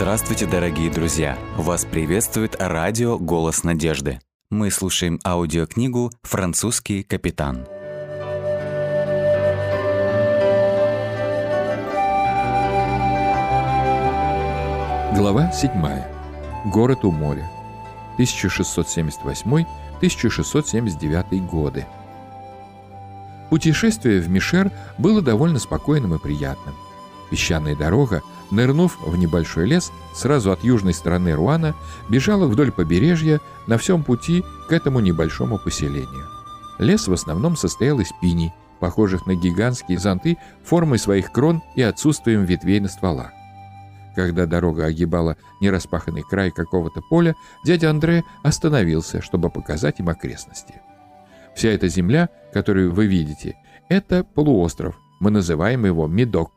Здравствуйте, дорогие друзья! Вас приветствует радио «Голос надежды». Мы слушаем аудиокнигу «Французский капитан». Глава 7. Город у моря. 1678-1679 годы. Путешествие в Мишер было довольно спокойным и приятным. Песчаная дорога, нырнув в небольшой лес, сразу от южной стороны Руана, бежала вдоль побережья на всем пути к этому небольшому поселению. Лес в основном состоял из пиней, похожих на гигантские зонты формой своих крон и отсутствием ветвей на стволах. Когда дорога огибала нераспаханный край какого-то поля, дядя Андре остановился, чтобы показать им окрестности. Вся эта земля, которую вы видите, это полуостров, мы называем его Медок,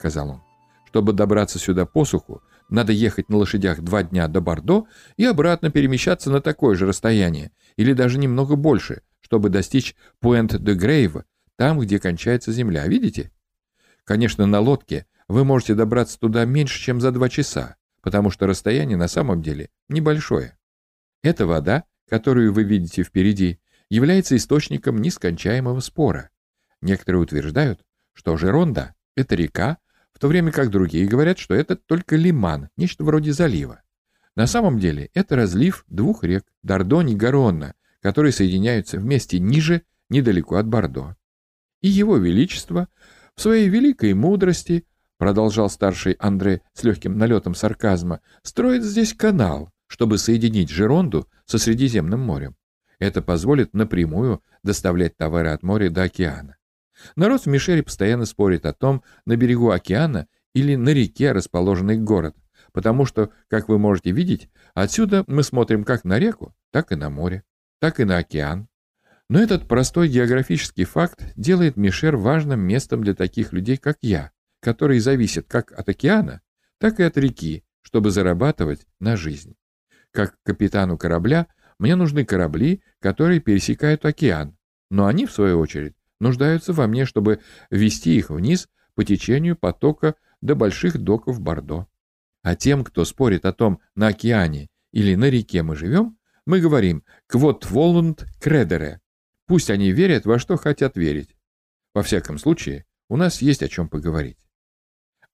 сказал он. Чтобы добраться сюда по суху, надо ехать на лошадях два дня до Бордо и обратно перемещаться на такое же расстояние, или даже немного больше, чтобы достичь Пуэнт-де-Грейва, там, где кончается земля, видите? Конечно, на лодке вы можете добраться туда меньше, чем за два часа, потому что расстояние на самом деле небольшое. Эта вода, которую вы видите впереди, является источником нескончаемого спора. Некоторые утверждают, что Жеронда — это река, то время как другие говорят, что это только лиман, нечто вроде залива. На самом деле это разлив двух рек — Дордонь и Гаронна, которые соединяются вместе ниже, недалеко от Бордо. И его величество в своей великой мудрости продолжал старший Андре с легким налетом сарказма, строит здесь канал, чтобы соединить Жеронду со Средиземным морем. Это позволит напрямую доставлять товары от моря до океана. Народ в Мишере постоянно спорит о том, на берегу океана или на реке расположенный город, потому что, как вы можете видеть, отсюда мы смотрим как на реку, так и на море, так и на океан. Но этот простой географический факт делает Мишер важным местом для таких людей, как я, которые зависят как от океана, так и от реки, чтобы зарабатывать на жизнь. Как капитану корабля, мне нужны корабли, которые пересекают океан, но они, в свою очередь, нуждаются во мне, чтобы вести их вниз по течению потока до больших доков Бордо. А тем, кто спорит о том, на океане или на реке мы живем, мы говорим «квот волунт кредере». Пусть они верят во что хотят верить. Во всяком случае, у нас есть о чем поговорить.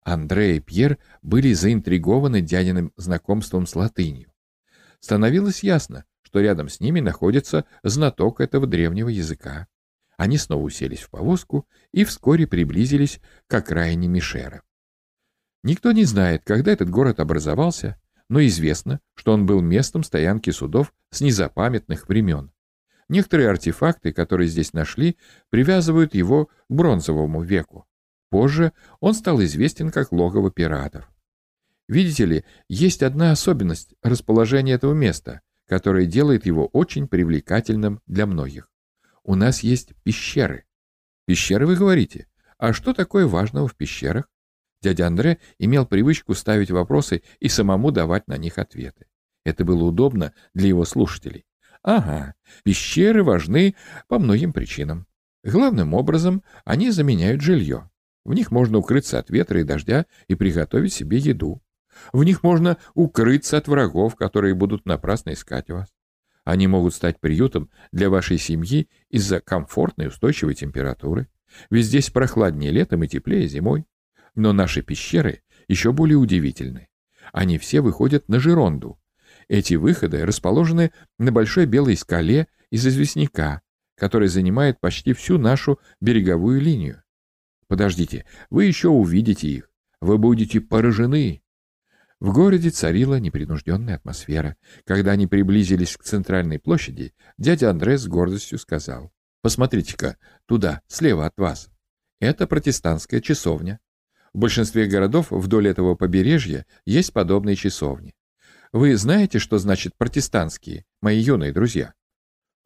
Андре и Пьер были заинтригованы дядиным знакомством с латынью. Становилось ясно, что рядом с ними находится знаток этого древнего языка. Они снова уселись в повозку и вскоре приблизились к окраине Мишера. Никто не знает, когда этот город образовался, но известно, что он был местом стоянки судов с незапамятных времен. Некоторые артефакты, которые здесь нашли, привязывают его к бронзовому веку. Позже он стал известен как логово пиратов. Видите ли, есть одна особенность расположения этого места, которая делает его очень привлекательным для многих. У нас есть пещеры. Пещеры, вы говорите? А что такое важного в пещерах? Дядя Андре имел привычку ставить вопросы и самому давать на них ответы. Это было удобно для его слушателей. Ага, пещеры важны по многим причинам. Главным образом, они заменяют жилье. В них можно укрыться от ветра и дождя и приготовить себе еду. В них можно укрыться от врагов, которые будут напрасно искать вас. Они могут стать приютом для вашей семьи из-за комфортной устойчивой температуры. Ведь здесь прохладнее летом и теплее зимой. Но наши пещеры еще более удивительны. Они все выходят на Жеронду. Эти выходы расположены на большой белой скале из известняка, который занимает почти всю нашу береговую линию. Подождите, вы еще увидите их. Вы будете поражены. В городе царила непринужденная атмосфера. Когда они приблизились к центральной площади, дядя Андре с гордостью сказал. «Посмотрите-ка, туда, слева от вас. Это протестантская часовня. В большинстве городов вдоль этого побережья есть подобные часовни. Вы знаете, что значит протестантские, мои юные друзья?»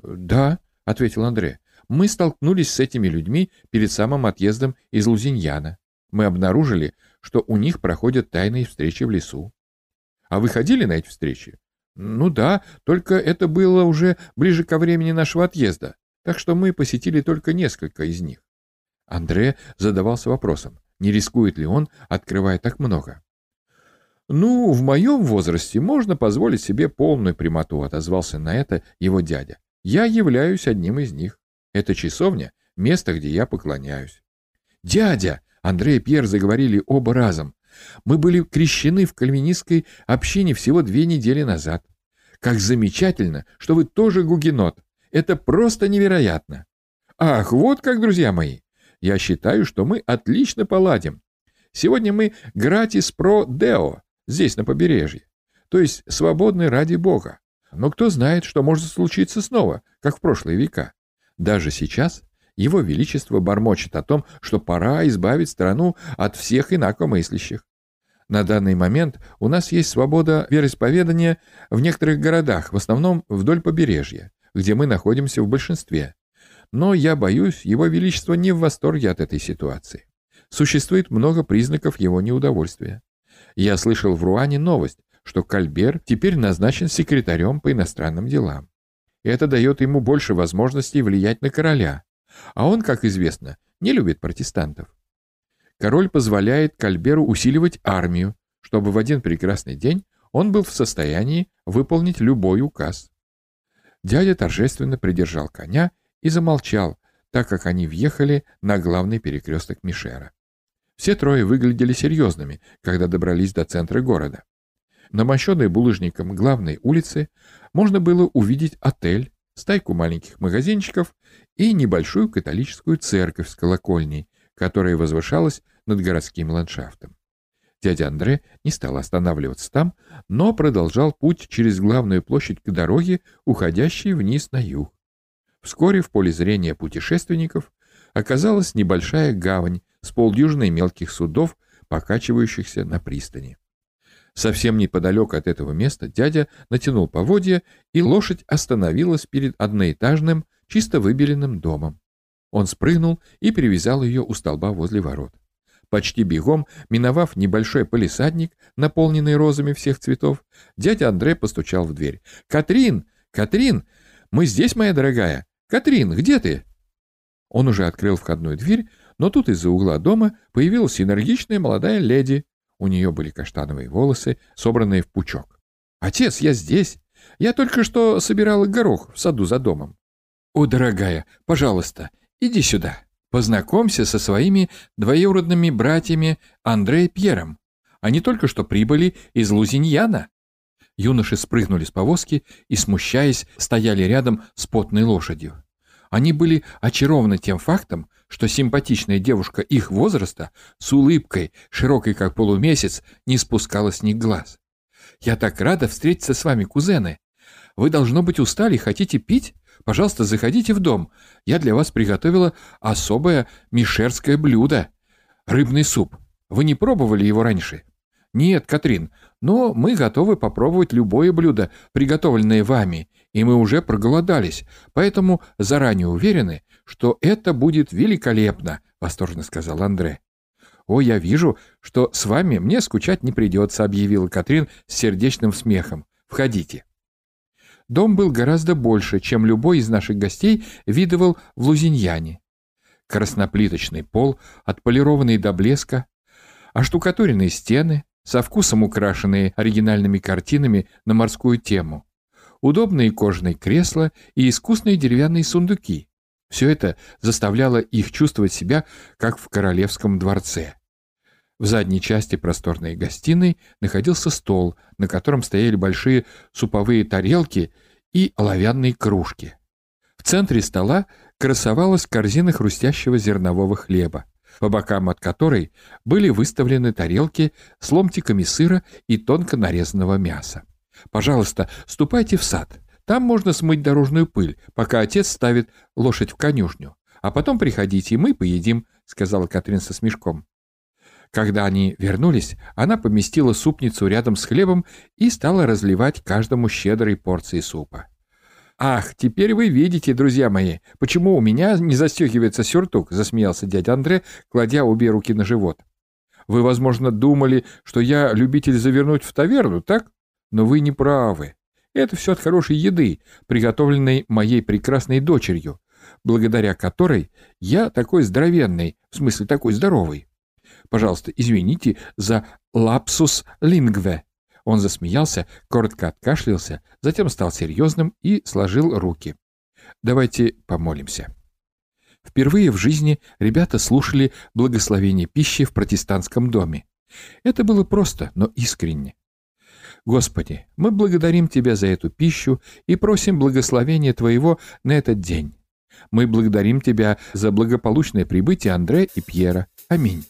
«Да», — ответил Андре. Мы столкнулись с этими людьми перед самым отъездом из Лузиньяна. Мы обнаружили, что у них проходят тайные встречи в лесу. А вы ходили на эти встречи? Ну да, только это было уже ближе ко времени нашего отъезда, так что мы посетили только несколько из них. Андре задавался вопросом, не рискует ли он, открывая так много. «Ну, в моем возрасте можно позволить себе полную прямоту», — отозвался на это его дядя. «Я являюсь одним из них. Это часовня, место, где я поклоняюсь». «Дядя!» — Андрей и Пьер заговорили оба разом. «Мы были крещены в кальвинистской общине всего две недели назад. Как замечательно, что вы тоже гугенот. Это просто невероятно!» «Ах, вот как, друзья мои! Я считаю, что мы отлично поладим. Сегодня мы гратис про део, здесь, на побережье. То есть свободны ради Бога. Но кто знает, что может случиться снова, как в прошлые века. Даже сейчас его Величество бормочет о том, что пора избавить страну от всех инакомыслящих. На данный момент у нас есть свобода вероисповедания в некоторых городах, в основном вдоль побережья, где мы находимся в большинстве. Но я боюсь, его величество не в восторге от этой ситуации. Существует много признаков его неудовольствия. Я слышал в Руане новость, что Кальбер теперь назначен секретарем по иностранным делам. Это дает ему больше возможностей влиять на короля, а он, как известно, не любит протестантов. Король позволяет Кальберу усиливать армию, чтобы в один прекрасный день он был в состоянии выполнить любой указ. Дядя торжественно придержал коня и замолчал, так как они въехали на главный перекресток Мишера. Все трое выглядели серьезными, когда добрались до центра города. На мощенной булыжником главной улице можно было увидеть отель, стайку маленьких магазинчиков и небольшую католическую церковь с колокольней, которая возвышалась над городским ландшафтом. Дядя Андре не стал останавливаться там, но продолжал путь через главную площадь к дороге, уходящей вниз на юг. Вскоре в поле зрения путешественников оказалась небольшая гавань с полдюжиной мелких судов, покачивающихся на пристани. Совсем неподалеку от этого места дядя натянул поводья, и лошадь остановилась перед одноэтажным, чисто выбеленным домом. Он спрыгнул и привязал ее у столба возле ворот. Почти бегом, миновав небольшой полисадник, наполненный розами всех цветов, дядя Андре постучал в дверь. «Катрин! Катрин! Мы здесь, моя дорогая! Катрин, где ты?» Он уже открыл входную дверь, но тут из-за угла дома появилась энергичная молодая леди. У нее были каштановые волосы, собранные в пучок. «Отец, я здесь. Я только что собирала горох в саду за домом». «О, дорогая, пожалуйста, иди сюда. Познакомься со своими двоюродными братьями Андре и Пьером. Они только что прибыли из Лузиньяна». Юноши спрыгнули с повозки и, смущаясь, стояли рядом с потной лошадью. Они были очарованы тем фактом, что симпатичная девушка их возраста с улыбкой, широкой как полумесяц, не спускала с них глаз. «Я так рада встретиться с вами, кузены! Вы, должно быть, устали, хотите пить? Пожалуйста, заходите в дом. Я для вас приготовила особое мишерское блюдо. Рыбный суп. Вы не пробовали его раньше?» «Нет, Катрин, но мы готовы попробовать любое блюдо, приготовленное вами, и мы уже проголодались, поэтому заранее уверены, что это будет великолепно», — восторженно сказал Андре. «О, я вижу, что с вами мне скучать не придется», — объявила Катрин с сердечным смехом. «Входите». Дом был гораздо больше, чем любой из наших гостей видывал в Лузиньяне. Красноплиточный пол, отполированный до блеска, оштукатуренные стены, со вкусом украшенные оригинальными картинами на морскую тему, удобные кожаные кресла и искусные деревянные сундуки. Все это заставляло их чувствовать себя, как в королевском дворце. В задней части просторной гостиной находился стол, на котором стояли большие суповые тарелки и оловянные кружки. В центре стола красовалась корзина хрустящего зернового хлеба по бокам от которой были выставлены тарелки с ломтиками сыра и тонко нарезанного мяса. «Пожалуйста, ступайте в сад. Там можно смыть дорожную пыль, пока отец ставит лошадь в конюшню. А потом приходите, и мы поедим», — сказала Катрин со смешком. Когда они вернулись, она поместила супницу рядом с хлебом и стала разливать каждому щедрой порции супа. «Ах, теперь вы видите, друзья мои, почему у меня не застегивается сюртук», — засмеялся дядя Андре, кладя обе руки на живот. «Вы, возможно, думали, что я любитель завернуть в таверну, так? Но вы не правы. Это все от хорошей еды, приготовленной моей прекрасной дочерью, благодаря которой я такой здоровенный, в смысле такой здоровый. Пожалуйста, извините за лапсус лингве. Он засмеялся, коротко откашлялся, затем стал серьезным и сложил руки. Давайте помолимся. Впервые в жизни ребята слушали благословение пищи в протестантском доме. Это было просто, но искренне. Господи, мы благодарим Тебя за эту пищу и просим благословения Твоего на этот день. Мы благодарим Тебя за благополучное прибытие Андре и Пьера. Аминь.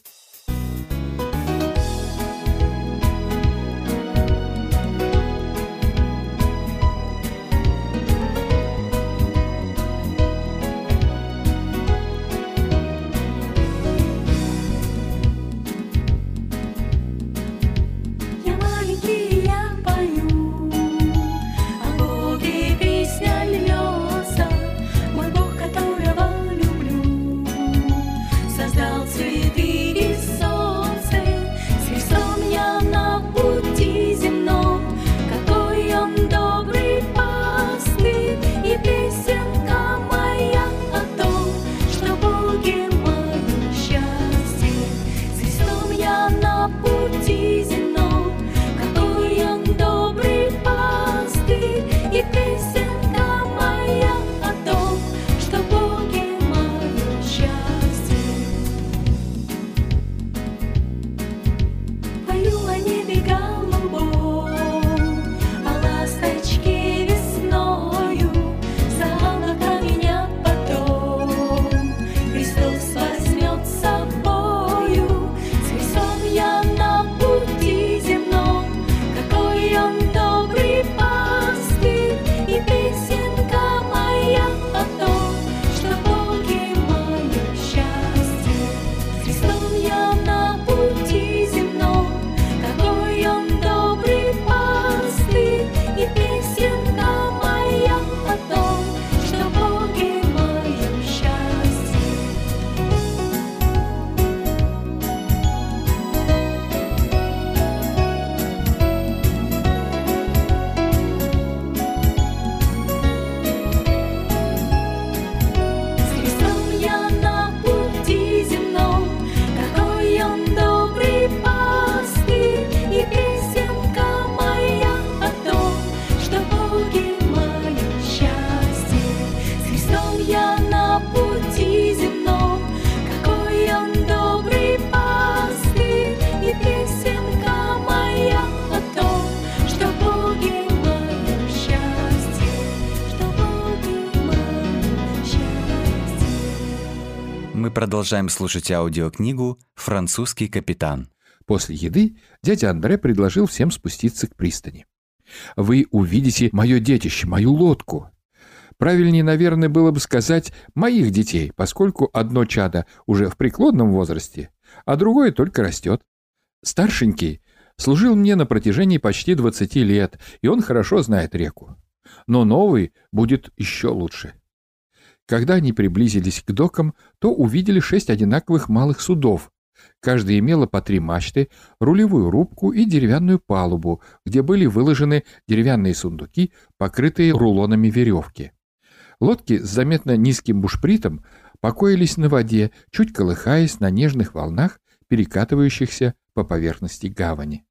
Продолжаем слушать аудиокнигу «Французский капитан». После еды дядя Андре предложил всем спуститься к пристани. «Вы увидите мое детище, мою лодку». Правильнее, наверное, было бы сказать «моих детей», поскольку одно чадо уже в преклонном возрасте, а другое только растет. Старшенький служил мне на протяжении почти 20 лет, и он хорошо знает реку. Но новый будет еще лучше. Когда они приблизились к докам, то увидели шесть одинаковых малых судов. Каждая имела по три мачты, рулевую рубку и деревянную палубу, где были выложены деревянные сундуки, покрытые рулонами веревки. Лодки с заметно низким бушпритом покоились на воде, чуть колыхаясь на нежных волнах, перекатывающихся по поверхности гавани.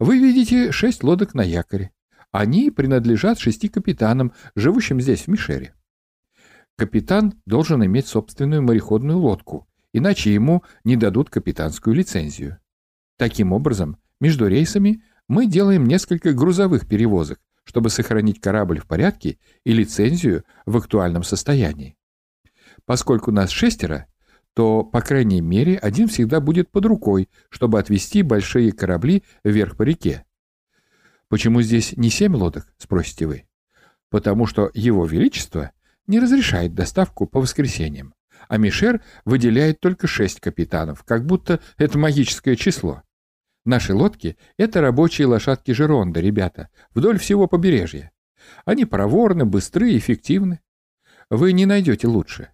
Вы видите шесть лодок на якоре. Они принадлежат шести капитанам, живущим здесь, в Мишере. Капитан должен иметь собственную мореходную лодку, иначе ему не дадут капитанскую лицензию. Таким образом, между рейсами мы делаем несколько грузовых перевозок, чтобы сохранить корабль в порядке и лицензию в актуальном состоянии. Поскольку нас шестеро, то, по крайней мере, один всегда будет под рукой, чтобы отвезти большие корабли вверх по реке. Почему здесь не семь лодок, спросите вы? Потому что Его Величество не разрешает доставку по воскресеньям, а Мишер выделяет только шесть капитанов, как будто это магическое число. Наши лодки — это рабочие лошадки Жеронда, ребята, вдоль всего побережья. Они проворны, быстры эффективны. Вы не найдете лучше.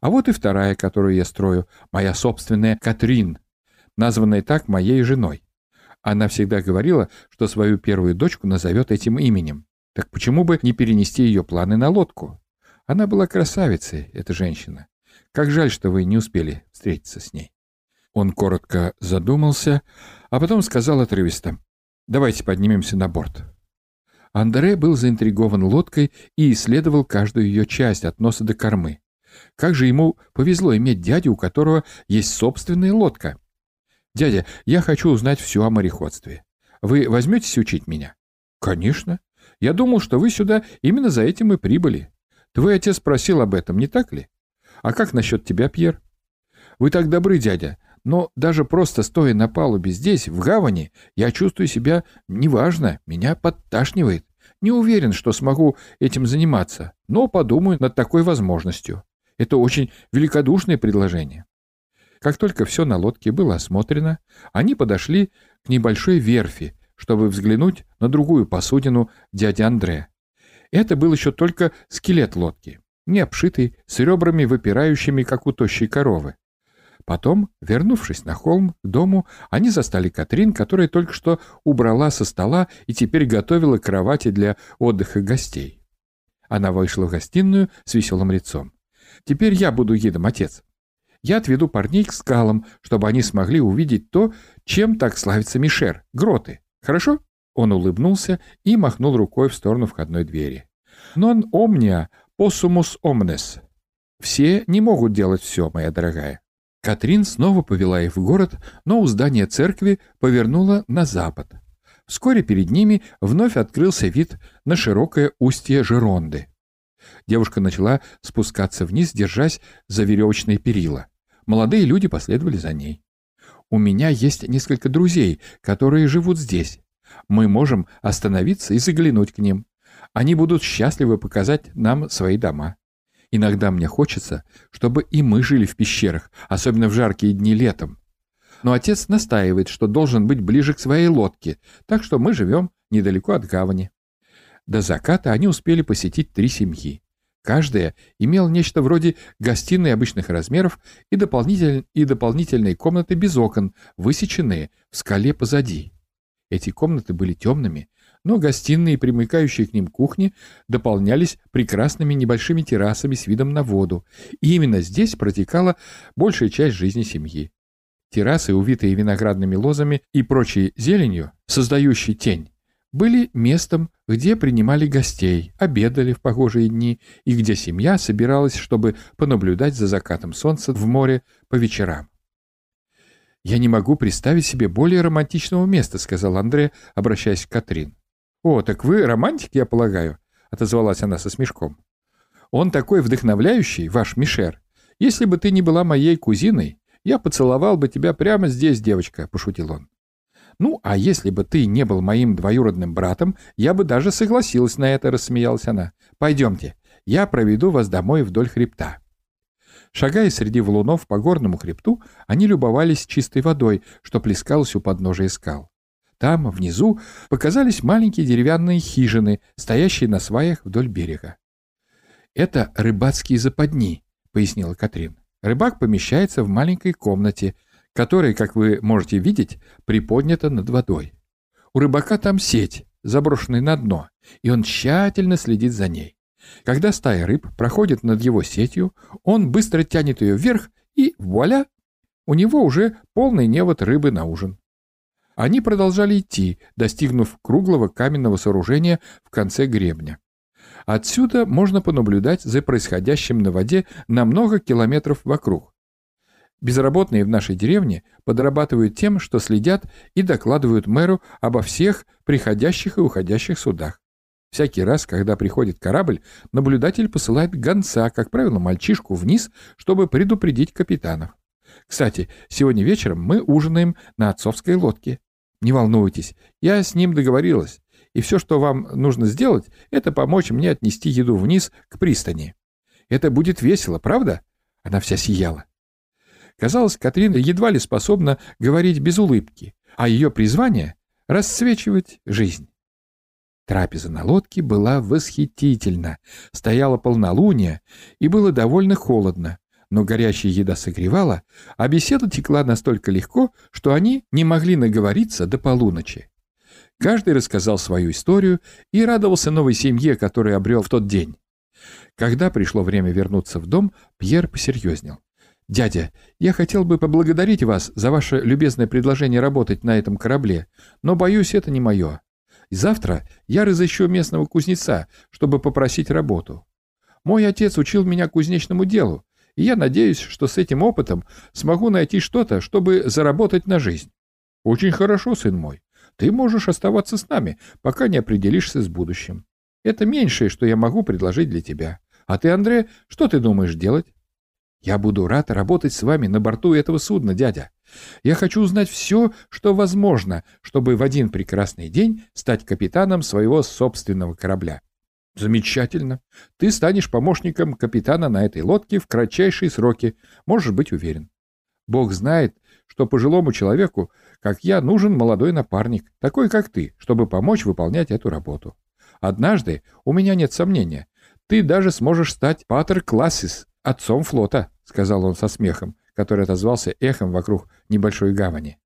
А вот и вторая, которую я строю, моя собственная Катрин, названная так моей женой. Она всегда говорила, что свою первую дочку назовет этим именем. Так почему бы не перенести ее планы на лодку? Она была красавицей, эта женщина. Как жаль, что вы не успели встретиться с ней. Он коротко задумался, а потом сказал отрывисто. «Давайте поднимемся на борт». Андре был заинтригован лодкой и исследовал каждую ее часть от носа до кормы. Как же ему повезло иметь дядю, у которого есть собственная лодка. «Дядя, я хочу узнать все о мореходстве. Вы возьметесь учить меня?» «Конечно. Я думал, что вы сюда именно за этим и прибыли. Твой отец спросил об этом, не так ли? А как насчет тебя, Пьер?» «Вы так добры, дядя, но даже просто стоя на палубе здесь, в гавани, я чувствую себя неважно, меня подташнивает. Не уверен, что смогу этим заниматься, но подумаю над такой возможностью. Это очень великодушное предложение. Как только все на лодке было осмотрено, они подошли к небольшой верфи, чтобы взглянуть на другую посудину дяди Андре. Это был еще только скелет лодки, не обшитый, с ребрами выпирающими, как у тощей коровы. Потом, вернувшись на холм к дому, они застали Катрин, которая только что убрала со стола и теперь готовила кровати для отдыха гостей. Она вышла в гостиную с веселым лицом. «Теперь я буду гидом, отец. Я отведу парней к скалам, чтобы они смогли увидеть то, чем так славится Мишер — гроты. Хорошо?» Он улыбнулся и махнул рукой в сторону входной двери. «Non omnia possumus omnes». «Все не могут делать все, моя дорогая. Катрин снова повела их в город, но у здания церкви повернула на запад. Вскоре перед ними вновь открылся вид на широкое устье Жеронды. Девушка начала спускаться вниз, держась за веревочные перила. Молодые люди последовали за ней. «У меня есть несколько друзей, которые живут здесь. Мы можем остановиться и заглянуть к ним. Они будут счастливы показать нам свои дома. Иногда мне хочется, чтобы и мы жили в пещерах, особенно в жаркие дни летом. Но отец настаивает, что должен быть ближе к своей лодке, так что мы живем недалеко от гавани. До заката они успели посетить три семьи. Каждая имела нечто вроде гостиной обычных размеров и, дополнитель... и дополнительные комнаты без окон, высеченные в скале позади. Эти комнаты были темными, но гостиные и примыкающие к ним кухни дополнялись прекрасными небольшими террасами с видом на воду, и именно здесь протекала большая часть жизни семьи. Террасы, увитые виноградными лозами и прочей зеленью, создающей тень, были местом, где принимали гостей, обедали в погожие дни и где семья собиралась, чтобы понаблюдать за закатом солнца в море по вечерам. «Я не могу представить себе более романтичного места», — сказал Андре, обращаясь к Катрин. «О, так вы романтик, я полагаю?» — отозвалась она со смешком. «Он такой вдохновляющий, ваш Мишер. Если бы ты не была моей кузиной, я поцеловал бы тебя прямо здесь, девочка», — пошутил он. «Ну, а если бы ты не был моим двоюродным братом, я бы даже согласилась на это», — рассмеялась она. «Пойдемте, я проведу вас домой вдоль хребта». Шагая среди валунов по горному хребту, они любовались чистой водой, что плескалось у подножия скал. Там, внизу, показались маленькие деревянные хижины, стоящие на сваях вдоль берега. «Это рыбацкие западни», — пояснила Катрин. «Рыбак помещается в маленькой комнате, которая, как вы можете видеть, приподнята над водой. У рыбака там сеть, заброшенная на дно, и он тщательно следит за ней. Когда стая рыб проходит над его сетью, он быстро тянет ее вверх, и вуаля! У него уже полный невод рыбы на ужин. Они продолжали идти, достигнув круглого каменного сооружения в конце гребня. Отсюда можно понаблюдать за происходящим на воде на много километров вокруг. Безработные в нашей деревне подрабатывают тем, что следят и докладывают мэру обо всех приходящих и уходящих судах. Всякий раз, когда приходит корабль, наблюдатель посылает гонца, как правило, мальчишку вниз, чтобы предупредить капитанов. Кстати, сегодня вечером мы ужинаем на отцовской лодке. Не волнуйтесь, я с ним договорилась, и все, что вам нужно сделать, это помочь мне отнести еду вниз к пристани. Это будет весело, правда?» Она вся сияла. Казалось, Катрин едва ли способна говорить без улыбки, а ее призвание — расцвечивать жизнь. Трапеза на лодке была восхитительна, стояла полнолуние, и было довольно холодно, но горячая еда согревала, а беседа текла настолько легко, что они не могли наговориться до полуночи. Каждый рассказал свою историю и радовался новой семье, которую обрел в тот день. Когда пришло время вернуться в дом, Пьер посерьезнел. «Дядя, я хотел бы поблагодарить вас за ваше любезное предложение работать на этом корабле, но, боюсь, это не мое. Завтра я разыщу местного кузнеца, чтобы попросить работу. Мой отец учил меня кузнечному делу, и я надеюсь, что с этим опытом смогу найти что-то, чтобы заработать на жизнь. Очень хорошо, сын мой. Ты можешь оставаться с нами, пока не определишься с будущим. Это меньшее, что я могу предложить для тебя. А ты, Андре, что ты думаешь делать? Я буду рад работать с вами на борту этого судна, дядя. Я хочу узнать все, что возможно, чтобы в один прекрасный день стать капитаном своего собственного корабля. Замечательно. Ты станешь помощником капитана на этой лодке в кратчайшие сроки, можешь быть уверен. Бог знает, что пожилому человеку, как я, нужен молодой напарник, такой как ты, чтобы помочь выполнять эту работу. Однажды, у меня нет сомнения, ты даже сможешь стать патер классис, отцом флота, сказал он со смехом, который отозвался эхом вокруг небольшой гавани.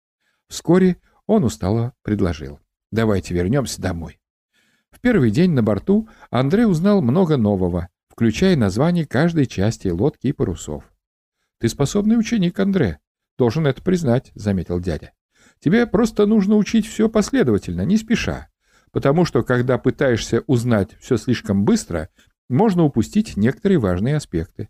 Вскоре он устало предложил. Давайте вернемся домой. В первый день на борту Андрей узнал много нового, включая название каждой части лодки и парусов. «Ты способный ученик, Андре. Должен это признать», — заметил дядя. «Тебе просто нужно учить все последовательно, не спеша, потому что, когда пытаешься узнать все слишком быстро, можно упустить некоторые важные аспекты».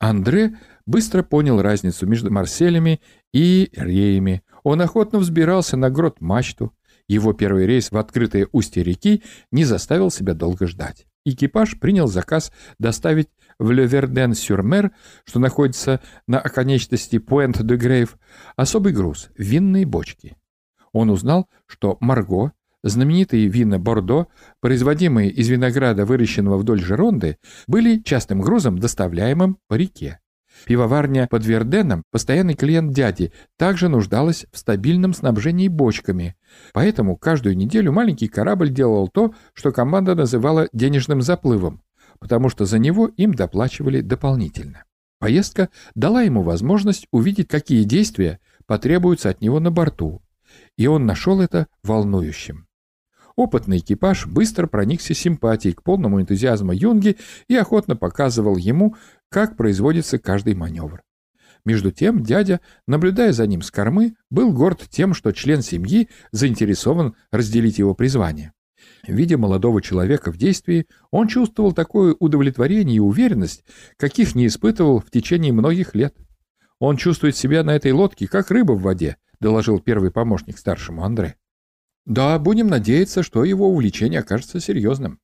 Андре быстро понял разницу между Марселями и Реями. Он охотно взбирался на грот-мачту, его первый рейс в открытое устье реки не заставил себя долго ждать. Экипаж принял заказ доставить в Леверден-Сюрмер, что находится на оконечности Пуэнт-де-Грейв, особый груз — винные бочки. Он узнал, что Марго, знаменитые вина Бордо, производимые из винограда, выращенного вдоль Жеронды, были частым грузом, доставляемым по реке. Пивоварня под Верденом, постоянный клиент дяди, также нуждалась в стабильном снабжении бочками. Поэтому каждую неделю маленький корабль делал то, что команда называла денежным заплывом, потому что за него им доплачивали дополнительно. Поездка дала ему возможность увидеть, какие действия потребуются от него на борту, и он нашел это волнующим. Опытный экипаж быстро проникся симпатией к полному энтузиазму Юнги и охотно показывал ему, как производится каждый маневр. Между тем дядя, наблюдая за ним с кормы, был горд тем, что член семьи заинтересован разделить его призвание. Видя молодого человека в действии, он чувствовал такое удовлетворение и уверенность, каких не испытывал в течение многих лет. «Он чувствует себя на этой лодке, как рыба в воде», — доложил первый помощник старшему Андре. «Да, будем надеяться, что его увлечение окажется серьезным».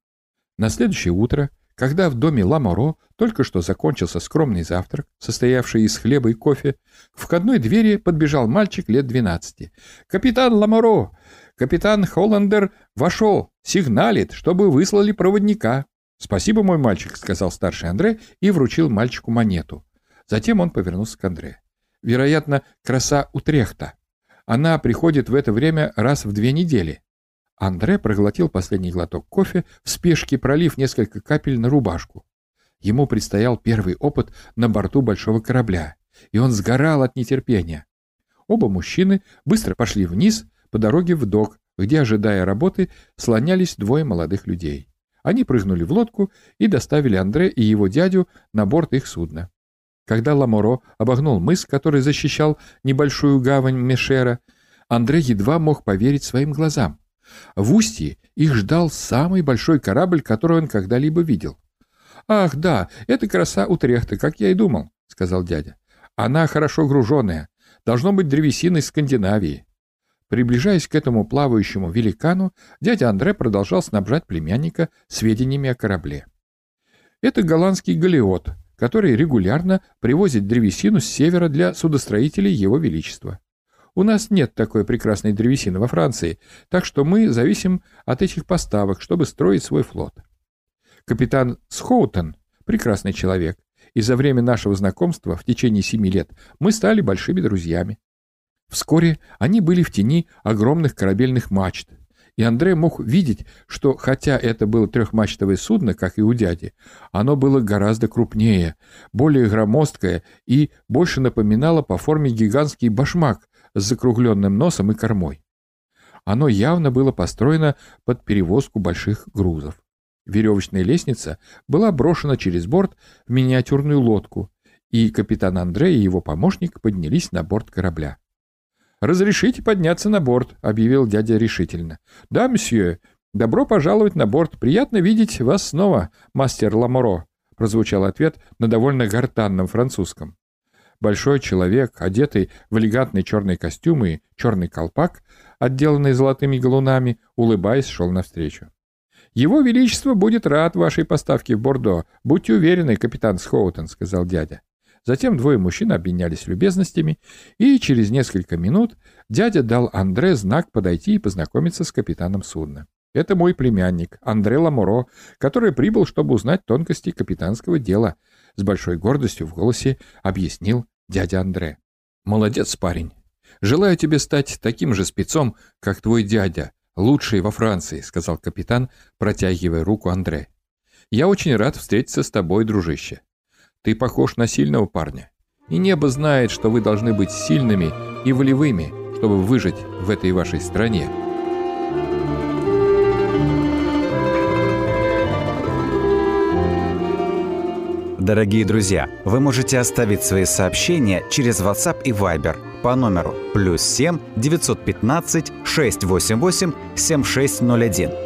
На следующее утро когда в доме Ламоро только что закончился скромный завтрак, состоявший из хлеба и кофе, к входной двери подбежал мальчик лет двенадцати. «Капитан Ламоро! Капитан Холландер вошел, сигналит, чтобы выслали проводника». «Спасибо, мой мальчик», — сказал старший Андре и вручил мальчику монету. Затем он повернулся к Андре. «Вероятно, краса Утрехта. Она приходит в это время раз в две недели. Андре проглотил последний глоток кофе, в спешке пролив несколько капель на рубашку. Ему предстоял первый опыт на борту большого корабля, и он сгорал от нетерпения. Оба мужчины быстро пошли вниз по дороге в док, где, ожидая работы, слонялись двое молодых людей. Они прыгнули в лодку и доставили Андре и его дядю на борт их судна. Когда Ламоро обогнул мыс, который защищал небольшую гавань Мешера, Андре едва мог поверить своим глазам. В устье их ждал самый большой корабль, который он когда-либо видел. «Ах, да, это краса Утрехта, как я и думал», — сказал дядя. «Она хорошо груженная. Должно быть древесиной Скандинавии». Приближаясь к этому плавающему великану, дядя Андре продолжал снабжать племянника сведениями о корабле. Это голландский галеот, который регулярно привозит древесину с севера для судостроителей Его Величества. У нас нет такой прекрасной древесины во Франции, так что мы зависим от этих поставок, чтобы строить свой флот. Капитан Схоутон — прекрасный человек, и за время нашего знакомства в течение семи лет мы стали большими друзьями. Вскоре они были в тени огромных корабельных мачт, и Андре мог видеть, что хотя это было трехмачтовое судно, как и у дяди, оно было гораздо крупнее, более громоздкое и больше напоминало по форме гигантский башмак, с закругленным носом и кормой. Оно явно было построено под перевозку больших грузов. Веревочная лестница была брошена через борт в миниатюрную лодку, и капитан Андрей и его помощник поднялись на борт корабля. «Разрешите подняться на борт», — объявил дядя решительно. «Да, мсье. Добро пожаловать на борт. Приятно видеть вас снова, мастер Ламоро», — прозвучал ответ на довольно гортанном французском. Большой человек, одетый в элегантный черный костюм и черный колпак, отделанный золотыми галунами, улыбаясь, шел навстречу. «Его Величество будет рад вашей поставке в Бордо. Будьте уверены, капитан Схоутон», — сказал дядя. Затем двое мужчин обменялись любезностями, и через несколько минут дядя дал Андре знак подойти и познакомиться с капитаном судна. «Это мой племянник, Андре Ламуро, который прибыл, чтобы узнать тонкости капитанского дела», с большой гордостью в голосе объяснил дядя Андре. «Молодец, парень. Желаю тебе стать таким же спецом, как твой дядя, лучший во Франции», сказал капитан, протягивая руку Андре. «Я очень рад встретиться с тобой, дружище. Ты похож на сильного парня. И небо знает, что вы должны быть сильными и волевыми, чтобы выжить в этой вашей стране. Дорогие друзья, вы можете оставить свои сообщения через WhatsApp и Viber по номеру плюс 7 915 688 7601